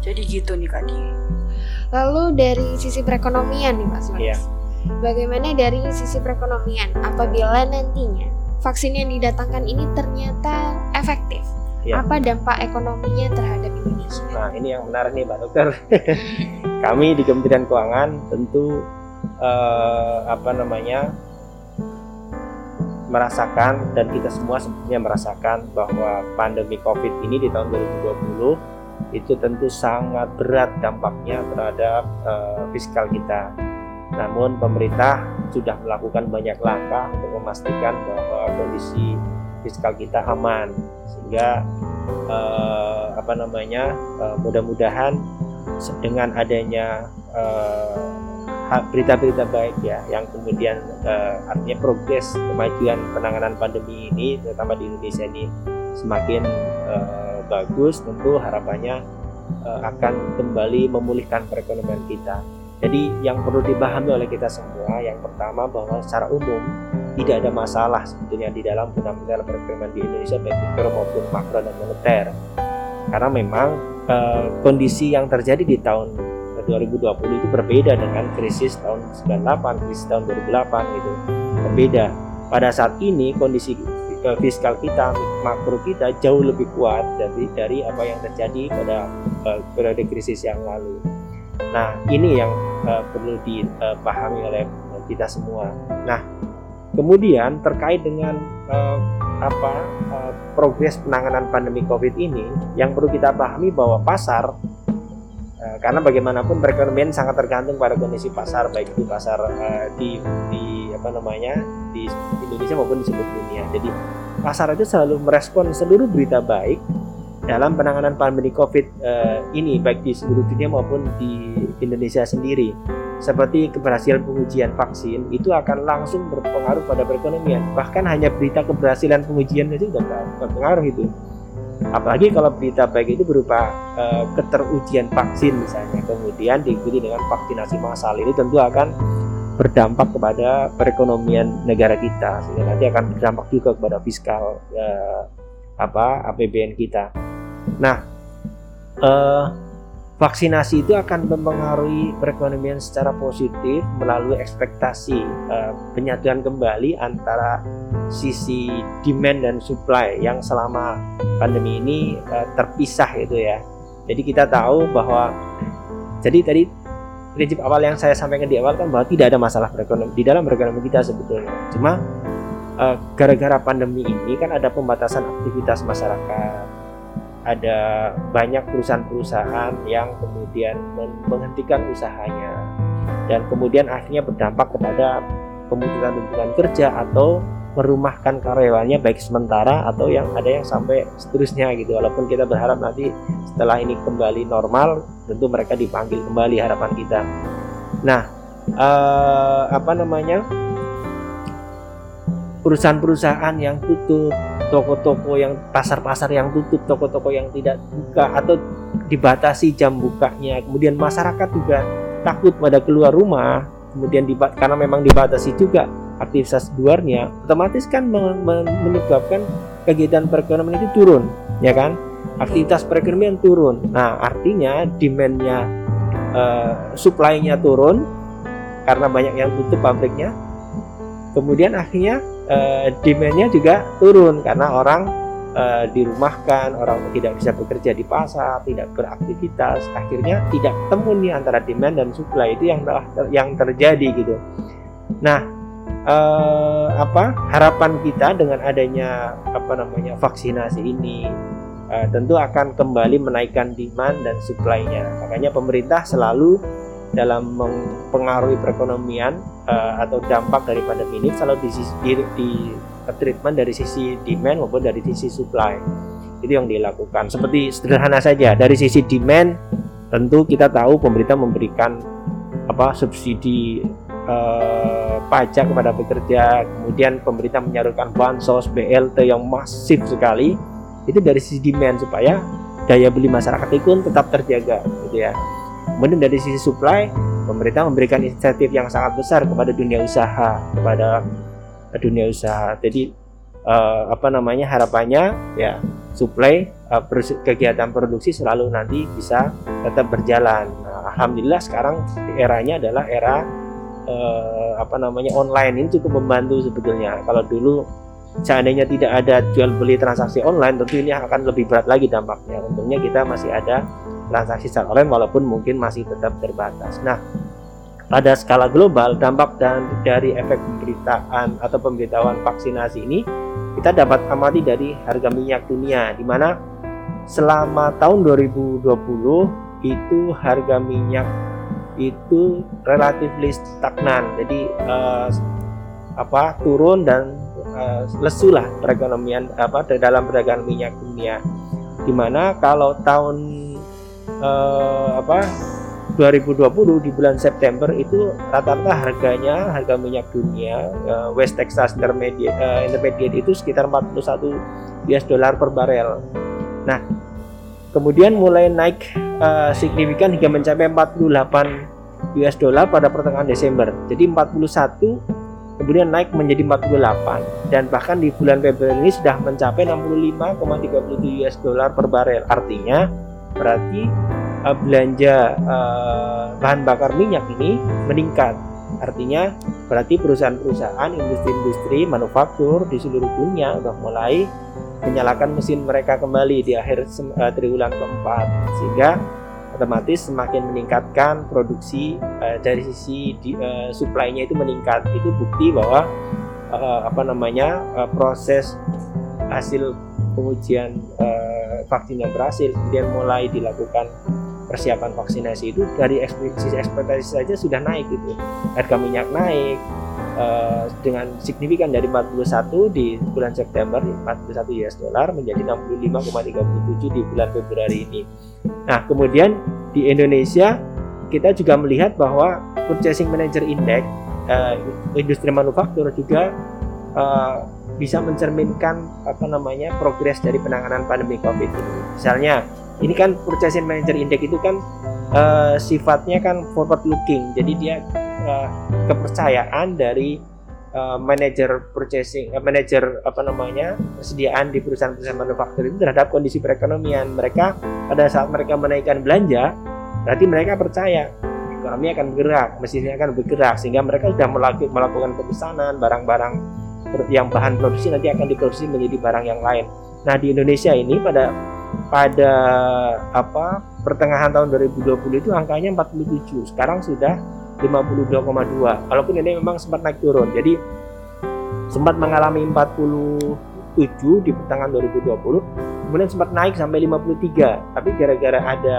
Jadi gitu nih Kak Lalu dari sisi perekonomian nih Mas Manis. Yeah. Bagaimana dari sisi perekonomian apabila nantinya vaksin yang didatangkan ini ternyata efektif? Ya. Apa dampak ekonominya terhadap Indonesia? Nah, ini yang menarik nih, Pak Dokter. Kami di Kementerian Keuangan tentu uh, apa namanya merasakan dan kita semua sebetulnya merasakan bahwa pandemi Covid ini di tahun 2020 itu tentu sangat berat dampaknya terhadap uh, fiskal kita. Namun pemerintah sudah melakukan banyak langkah untuk memastikan bahwa kondisi fiskal kita aman sehingga uh, apa namanya uh, mudah-mudahan dengan adanya berita-berita baik ya yang kemudian uh, artinya progres kemajuan penanganan pandemi ini terutama di Indonesia ini semakin uh, bagus tentu harapannya uh, akan kembali memulihkan perekonomian kita. Jadi yang perlu dipahami oleh kita semua yang pertama bahwa secara umum tidak ada masalah sebetulnya di dalam fundamental perekonomian di Indonesia baik mikro maupun makro dan moneter. Karena memang uh, kondisi yang terjadi di tahun 2020 itu berbeda dengan krisis tahun 98, krisis tahun 2008 gitu. Berbeda. Pada saat ini kondisi eh, fiskal kita, makro kita jauh lebih kuat dari dari apa yang terjadi pada uh, periode krisis yang lalu. Nah, ini yang uh, perlu dipahami oleh kita semua. Nah, kemudian terkait dengan apa progres penanganan pandemi Covid ini, yang perlu kita pahami bahwa pasar Eh, karena bagaimanapun perekonomian sangat tergantung pada kondisi pasar baik itu pasar uh, di di apa namanya di Indonesia maupun di seluruh dunia. Jadi pasar itu selalu merespon seluruh berita baik dalam penanganan pandemi COVID uh, ini baik di seluruh dunia maupun di Indonesia sendiri. Seperti keberhasilan pengujian vaksin itu akan langsung berpengaruh pada perekonomian. Bahkan hanya berita keberhasilan pengujian itu sudah berpengaruh itu apalagi kalau berita baik itu berupa uh, keterujian vaksin misalnya kemudian diikuti dengan vaksinasi massal ini tentu akan berdampak kepada perekonomian negara kita sehingga nanti akan berdampak juga kepada fiskal uh, apa APBN kita. Nah, uh, vaksinasi itu akan mempengaruhi perekonomian secara positif melalui ekspektasi uh, penyatuan kembali antara sisi demand dan supply yang selama pandemi ini uh, terpisah itu ya. Jadi kita tahu bahwa jadi tadi prinsip awal yang saya sampaikan di awal kan bahwa tidak ada masalah perekonomian di dalam perekonomian kita sebetulnya. Cuma gara-gara uh, pandemi ini kan ada pembatasan aktivitas masyarakat ada banyak perusahaan-perusahaan yang kemudian menghentikan usahanya dan kemudian akhirnya berdampak kepada pemutusan hubungan kerja atau merumahkan karyawannya baik sementara atau yang ada yang sampai seterusnya gitu. Walaupun kita berharap nanti setelah ini kembali normal tentu mereka dipanggil kembali harapan kita. Nah eh, apa namanya? Perusahaan-perusahaan yang tutup toko-toko yang pasar-pasar yang tutup, toko-toko yang tidak buka atau dibatasi jam bukanya. Kemudian masyarakat juga takut pada keluar rumah, kemudian dibat karena memang dibatasi juga aktivitas luarnya, otomatis kan menyebabkan kegiatan perekonomian itu turun, ya kan? Aktivitas perekonomian turun. Nah, artinya demandnya, uh, supply-nya turun karena banyak yang tutup pabriknya. Kemudian akhirnya uh, demandnya juga turun karena orang uh, dirumahkan, orang tidak bisa bekerja di pasar, tidak beraktivitas, akhirnya tidak ketemu nih antara demand dan supply itu yang telah yang terjadi gitu. Nah, uh, apa harapan kita dengan adanya apa namanya vaksinasi ini uh, tentu akan kembali menaikkan demand dan supply-nya. Makanya pemerintah selalu dalam mempengaruhi perekonomian uh, atau dampak dari pandemi ini selalu di, di, di treatment dari sisi demand maupun dari sisi supply. Itu yang dilakukan. Seperti sederhana saja dari sisi demand tentu kita tahu pemerintah memberikan apa subsidi uh, pajak kepada pekerja. Kemudian pemerintah menyalurkan bansos BLT yang masif sekali. Itu dari sisi demand supaya daya beli masyarakat itu tetap terjaga gitu ya. Kemudian dari sisi supply, pemerintah memberikan insentif yang sangat besar kepada dunia usaha, kepada dunia usaha. Jadi uh, apa namanya harapannya ya supply uh, kegiatan produksi selalu nanti bisa tetap berjalan. Nah, Alhamdulillah sekarang eranya adalah era uh, apa namanya online ini cukup membantu sebetulnya. Kalau dulu seandainya tidak ada jual beli transaksi online tentu ini akan lebih berat lagi dampaknya. Untungnya kita masih ada transaksi secara online walaupun mungkin masih tetap terbatas. Nah, pada skala global dampak dan dari efek pemberitaan atau pemberitahuan vaksinasi ini kita dapat amati dari harga minyak dunia di mana selama tahun 2020 itu harga minyak itu relatif stagnan jadi eh, apa turun dan eh, lesu lah perekonomian apa dalam perdagangan minyak dunia di mana kalau tahun eh, apa 2020 di bulan September itu rata-rata harganya harga minyak dunia uh, West Texas Intermediate, uh, Intermediate itu sekitar 41 US dollar per barel. Nah, kemudian mulai naik uh, signifikan hingga mencapai 48 US dollar pada pertengahan Desember. Jadi 41 kemudian naik menjadi 48 dan bahkan di bulan Februari ini sudah mencapai 65,37 US dollar per barel. Artinya berarti uh, belanja uh, bahan bakar minyak ini meningkat. Artinya berarti perusahaan-perusahaan industri-industri manufaktur di seluruh dunia sudah mulai menyalakan mesin mereka kembali di akhir uh, triwulan keempat sehingga otomatis semakin meningkatkan produksi uh, dari sisi di, uh, supply-nya itu meningkat itu bukti bahwa uh, apa namanya uh, proses hasil pengujian uh, vaksin yang berhasil kemudian mulai dilakukan persiapan vaksinasi itu dari sisi ekspektasi saja sudah naik gitu harga minyak naik uh, dengan signifikan dari 41 di bulan September 41 US dollar menjadi 65,37 di bulan Februari ini. Nah kemudian di Indonesia kita juga melihat bahwa Purchasing Manager Index uh, industri manufaktur juga uh, bisa mencerminkan apa namanya progres dari penanganan pandemi COVID ini. Misalnya, ini kan purchasing manager index itu kan uh, sifatnya kan forward looking, jadi dia uh, kepercayaan dari uh, manajer purchasing, uh, manajer apa namanya persediaan di perusahaan-perusahaan manufaktur itu terhadap kondisi perekonomian mereka pada saat mereka menaikkan belanja berarti mereka percaya ekonomi akan bergerak, mesinnya akan bergerak sehingga mereka sudah melakukan pemesanan barang-barang yang bahan produksi nanti akan diproduksi menjadi barang yang lain. Nah di Indonesia ini pada pada apa pertengahan tahun 2020 itu angkanya 47, sekarang sudah 52,2. Walaupun ini memang sempat naik turun, jadi sempat mengalami 47 di pertengahan 2020, kemudian sempat naik sampai 53. Tapi gara-gara ada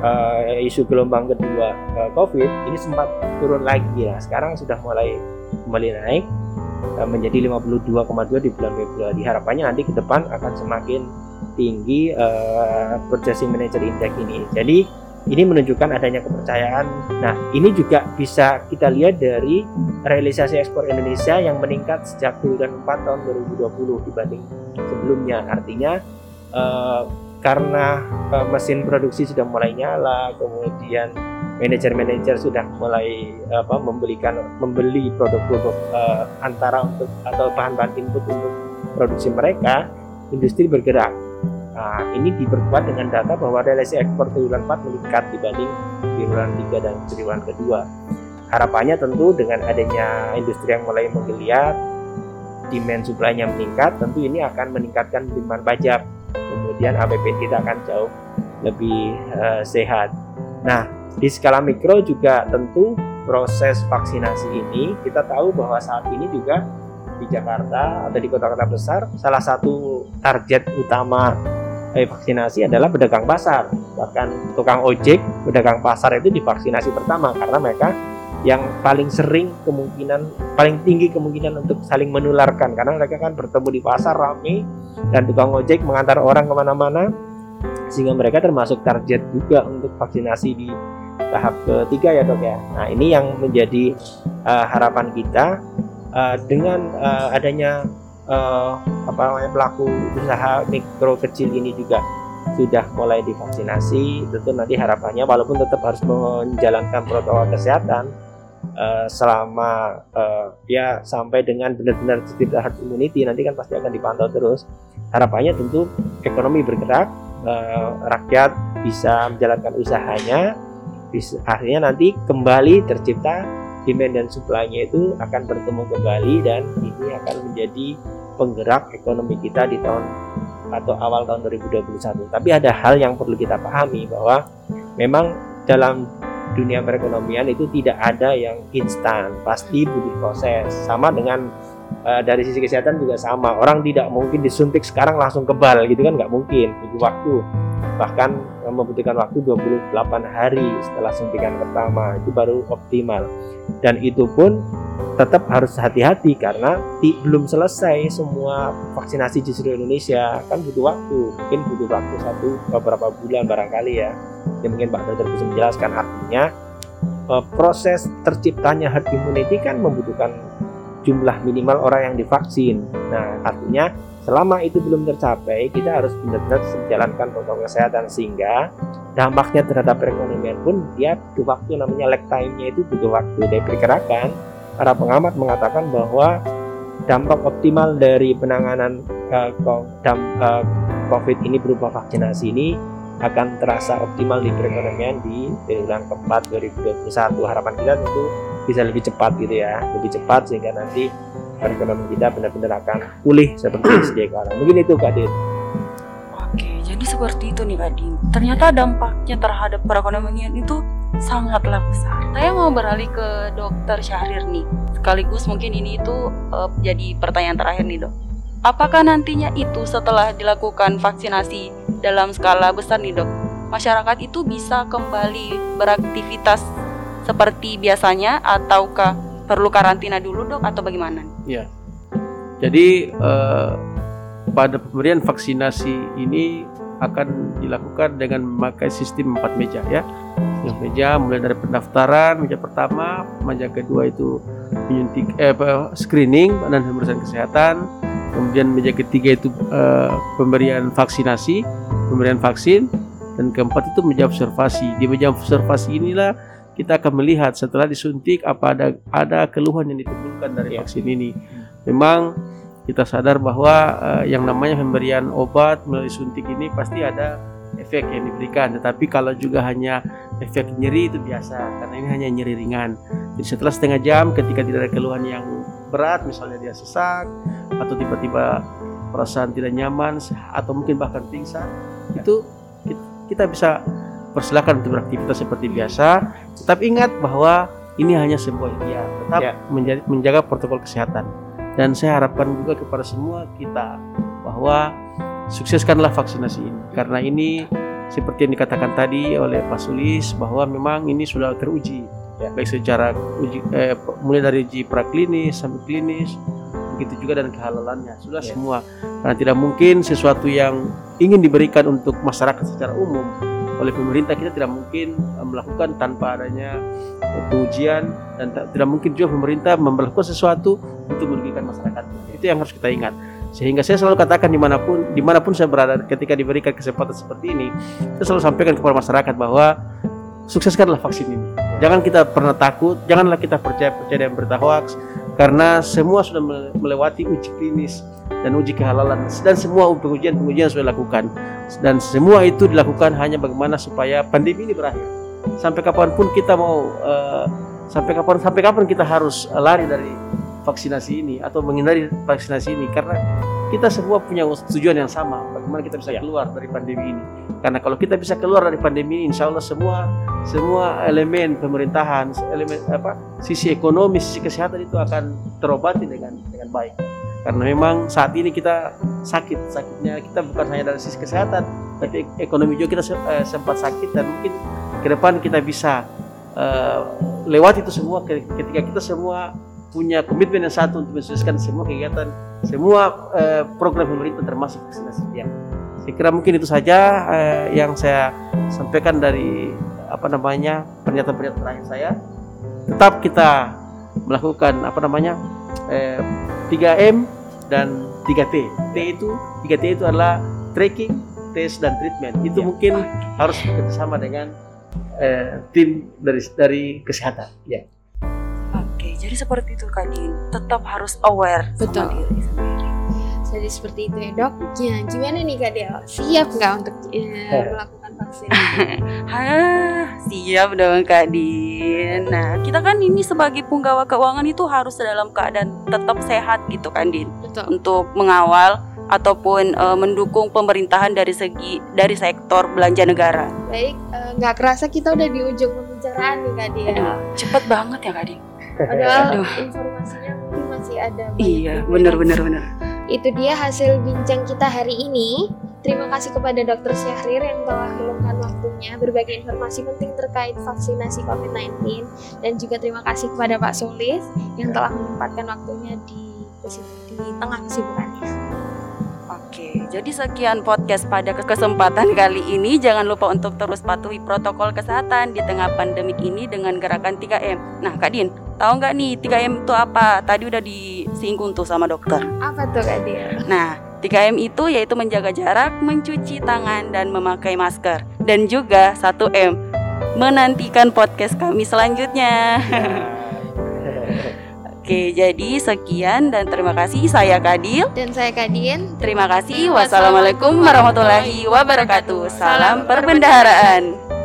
uh, isu gelombang kedua uh, COVID, ini sempat turun lagi ya. Sekarang sudah mulai kembali naik menjadi 52,2 di bulan Februari. Harapannya nanti ke depan akan semakin tinggi uh, purchasing manager index ini. Jadi ini menunjukkan adanya kepercayaan. Nah, ini juga bisa kita lihat dari realisasi ekspor Indonesia yang meningkat sejak bulan 4 tahun 2020 dibanding sebelumnya. Artinya uh, karena uh, mesin produksi sudah mulai nyala, kemudian manajer-manajer sudah mulai apa membelikan membeli produk-produk uh, antara untuk atau bahan-bahan input untuk produksi mereka, industri bergerak. Nah, ini diperkuat dengan data bahwa realisasi ekspor triwulan 4 meningkat dibanding triwulan 3 dan triwulan kedua. Harapannya tentu dengan adanya industri yang mulai menggeliat, demand supply-nya meningkat, tentu ini akan meningkatkan penerimaan pajak kemudian APBN kita akan jauh lebih uh, sehat. Nah, di skala mikro juga tentu proses vaksinasi ini kita tahu bahwa saat ini juga di Jakarta atau di kota-kota besar salah satu target utama eh, vaksinasi adalah pedagang pasar. Bahkan tukang ojek, pedagang pasar itu divaksinasi pertama karena mereka yang paling sering kemungkinan paling tinggi kemungkinan untuk saling menularkan karena mereka kan bertemu di pasar rame dan tukang ojek mengantar orang ke mana-mana sehingga mereka termasuk target juga untuk vaksinasi di tahap ketiga ya dok ya. Nah ini yang menjadi uh, harapan kita uh, dengan uh, adanya uh, apa namanya pelaku usaha mikro kecil ini juga sudah mulai divaksinasi tentu nanti harapannya walaupun tetap harus menjalankan protokol kesehatan uh, selama uh, ya sampai dengan benar-benar tercipta herd immunity nanti kan pasti akan dipantau terus harapannya tentu ekonomi bergerak uh, rakyat bisa menjalankan usahanya bisa akhirnya nanti kembali tercipta demand dan supply-nya itu akan bertemu kembali dan ini akan menjadi penggerak ekonomi kita di tahun atau awal tahun 2021. Tapi ada hal yang perlu kita pahami bahwa memang dalam dunia perekonomian itu tidak ada yang instan, pasti butuh proses. Sama dengan uh, dari sisi kesehatan juga sama. Orang tidak mungkin disuntik sekarang langsung kebal gitu kan nggak mungkin, butuh waktu. Bahkan membutuhkan waktu 28 hari setelah suntikan pertama itu baru optimal. Dan itu pun tetap harus hati-hati karena di, belum selesai semua vaksinasi di seluruh Indonesia kan butuh waktu mungkin butuh waktu satu beberapa bulan barangkali ya yang mungkin Pak Dokter bisa menjelaskan artinya uh, proses terciptanya herd immunity kan membutuhkan jumlah minimal orang yang divaksin. Nah, artinya selama itu belum tercapai, kita harus benar-benar menjalankan protokol kesehatan sehingga dampaknya terhadap perekonomian pun dia butuh waktu namanya lag time-nya itu butuh waktu. Diperkirakan para pengamat mengatakan bahwa dampak optimal dari penanganan uh, COVID ini berupa vaksinasi ini akan terasa optimal di perekonomian di bulan keempat 2021. Harapan kita tentu bisa lebih cepat gitu ya, lebih cepat sehingga nanti perekonomian kita benar-benar akan pulih seperti sedia kala. Mungkin itu Kak Din. Oke, jadi seperti itu nih Kak Din. Ternyata dampaknya terhadap perekonomian itu sangatlah besar. Saya mau beralih ke Dokter Syahrir nih. Sekaligus mungkin ini itu uh, jadi pertanyaan terakhir nih dok. Apakah nantinya itu setelah dilakukan vaksinasi dalam skala besar nih dok, masyarakat itu bisa kembali beraktivitas seperti biasanya ataukah perlu karantina dulu dok atau bagaimana? Ya, jadi eh, pada pemberian vaksinasi ini akan dilakukan dengan memakai sistem empat meja ya. Yang meja mulai dari pendaftaran, meja pertama, meja kedua itu penyuntik eh, screening dan pemeriksaan kesehatan, kemudian meja ketiga itu uh, pemberian vaksinasi, pemberian vaksin, dan keempat itu meja observasi. Di meja observasi inilah kita akan melihat setelah disuntik apa ada ada keluhan yang ditimbulkan dari ya. vaksin ini. Memang kita sadar bahwa uh, yang namanya pemberian obat melalui suntik ini pasti ada efek yang diberikan. Tetapi kalau juga hanya efek nyeri itu biasa karena ini hanya nyeri ringan. Jadi setelah setengah jam ketika tidak ada keluhan yang berat, misalnya dia sesak atau tiba-tiba perasaan tidak nyaman atau mungkin bahkan pingsan, itu kita bisa persilakan untuk beraktivitas seperti biasa. Tetap ingat bahwa ini hanya sebuah ikhtiar. Tetap Ya. menjadi, menjaga protokol kesehatan. Dan saya harapkan juga kepada semua kita bahwa sukseskanlah vaksinasi ini karena ini seperti yang dikatakan tadi oleh Pak Sulis bahwa memang ini sudah teruji Ya. baik secara uji eh, mulai dari uji praklinis sampai klinis begitu juga dan kehalalannya sudah Ya. semua karena tidak mungkin sesuatu yang ingin diberikan untuk masyarakat secara umum oleh pemerintah kita tidak mungkin eh, melakukan tanpa adanya pengujian dan tidak mungkin juga pemerintah melakukan sesuatu untuk merugikan masyarakat. Itu yang harus kita ingat. Sehingga saya selalu katakan di mana pun di mana pun saya berada ketika diberikan kesempatan seperti ini saya selalu sampaikan kepada masyarakat bahwa sukseskanlah vaksin ini. Jangan kita pernah takut janganlah kita percaya percaya dengan berita hoax karena semua sudah mele- melewati uji klinis dan uji kehalalan. Dan semua pengujian pengujian sudah dilakukan. Dan semua itu dilakukan hanya bagaimana supaya pandemi ini berakhir. Sampai kapan pun kita mau eh, sampai kapan sampai kapan kita harus eh, lari dari vaksinasi ini atau menghindari vaksinasi ini? Karena kita semua punya tujuan yang sama bagaimana kita bisa Ya. keluar dari pandemi ini. Karena kalau kita bisa keluar dari pandemi ini insya Allah semua semua elemen pemerintahan elemen apa sisi ekonomi sisi kesehatan itu akan terobati dengan dengan baik karena memang saat ini kita sakit sakitnya kita bukan hanya dari sisi kesehatan tapi ekonomi juga kita eh, sempat sakit dan mungkin ke depan kita bisa eh, lewati itu semua ke- ketika kita semua punya komitmen yang satu untuk mensukseskan semua kegiatan semua eh, program pemerintah termasuk vaksinasi yang saya kira mungkin itu saja eh, yang saya sampaikan dari apa namanya pernyataan-pernyataan terakhir saya. Tetap kita melakukan apa namanya eh, 3M dan 3T T itu 3T itu adalah tracking tes dan treatment itu Ya. mungkin harus bekerjasama dengan eh, tim dari dari kesehatan ya Oke, jadi seperti itu Kak Din. Tetap harus aware Betul. sama diri sendiri. Jadi seperti itu ya dok. Ya, gimana nih Kak Del? Siap nggak untuk eh, melakukan vaksin? Hah, siap dong Kak Din. Nah, kita kan ini sebagai penggawa keuangan itu harus dalam keadaan tetap sehat gitu kan Din. Betul. Untuk mengawal ataupun eh, mendukung pemerintahan dari segi dari sektor belanja negara. Baik, eh, nggak kerasa kita udah di ujung pembicaraan nih Kak Del. Aduh, cepet banget ya Kak Din. Padahal Aduh. informasinya mungkin masih ada. Iya, bener bener. Itu dia hasil bincang kita hari ini. Terima kasih kepada Dr. Syahrir yang telah meluangkan waktunya berbagi informasi penting terkait vaksinasi COVID-19 dan juga terima kasih kepada Pak Solis yang telah menyempatkan waktunya di di tengah kesibukannya. Oke, jadi sekian podcast pada kesempatan kali ini. Jangan lupa untuk terus patuhi protokol kesehatan di tengah pandemik ini dengan gerakan 3M. Nah, Kak Din, tahu nggak nih 3M itu apa? Tadi udah disinggung tuh sama dokter. Apa tuh Kak Dia? Nah, 3M itu yaitu menjaga jarak, mencuci tangan, dan memakai masker. Dan juga 1M, menantikan podcast kami selanjutnya. Oke, jadi sekian dan terima kasih. Saya Kadil. Dan saya Kadien. Terima kasih. Wassalamualaikum warahmatullahi wabarakatuh. Salam perbendaharaan.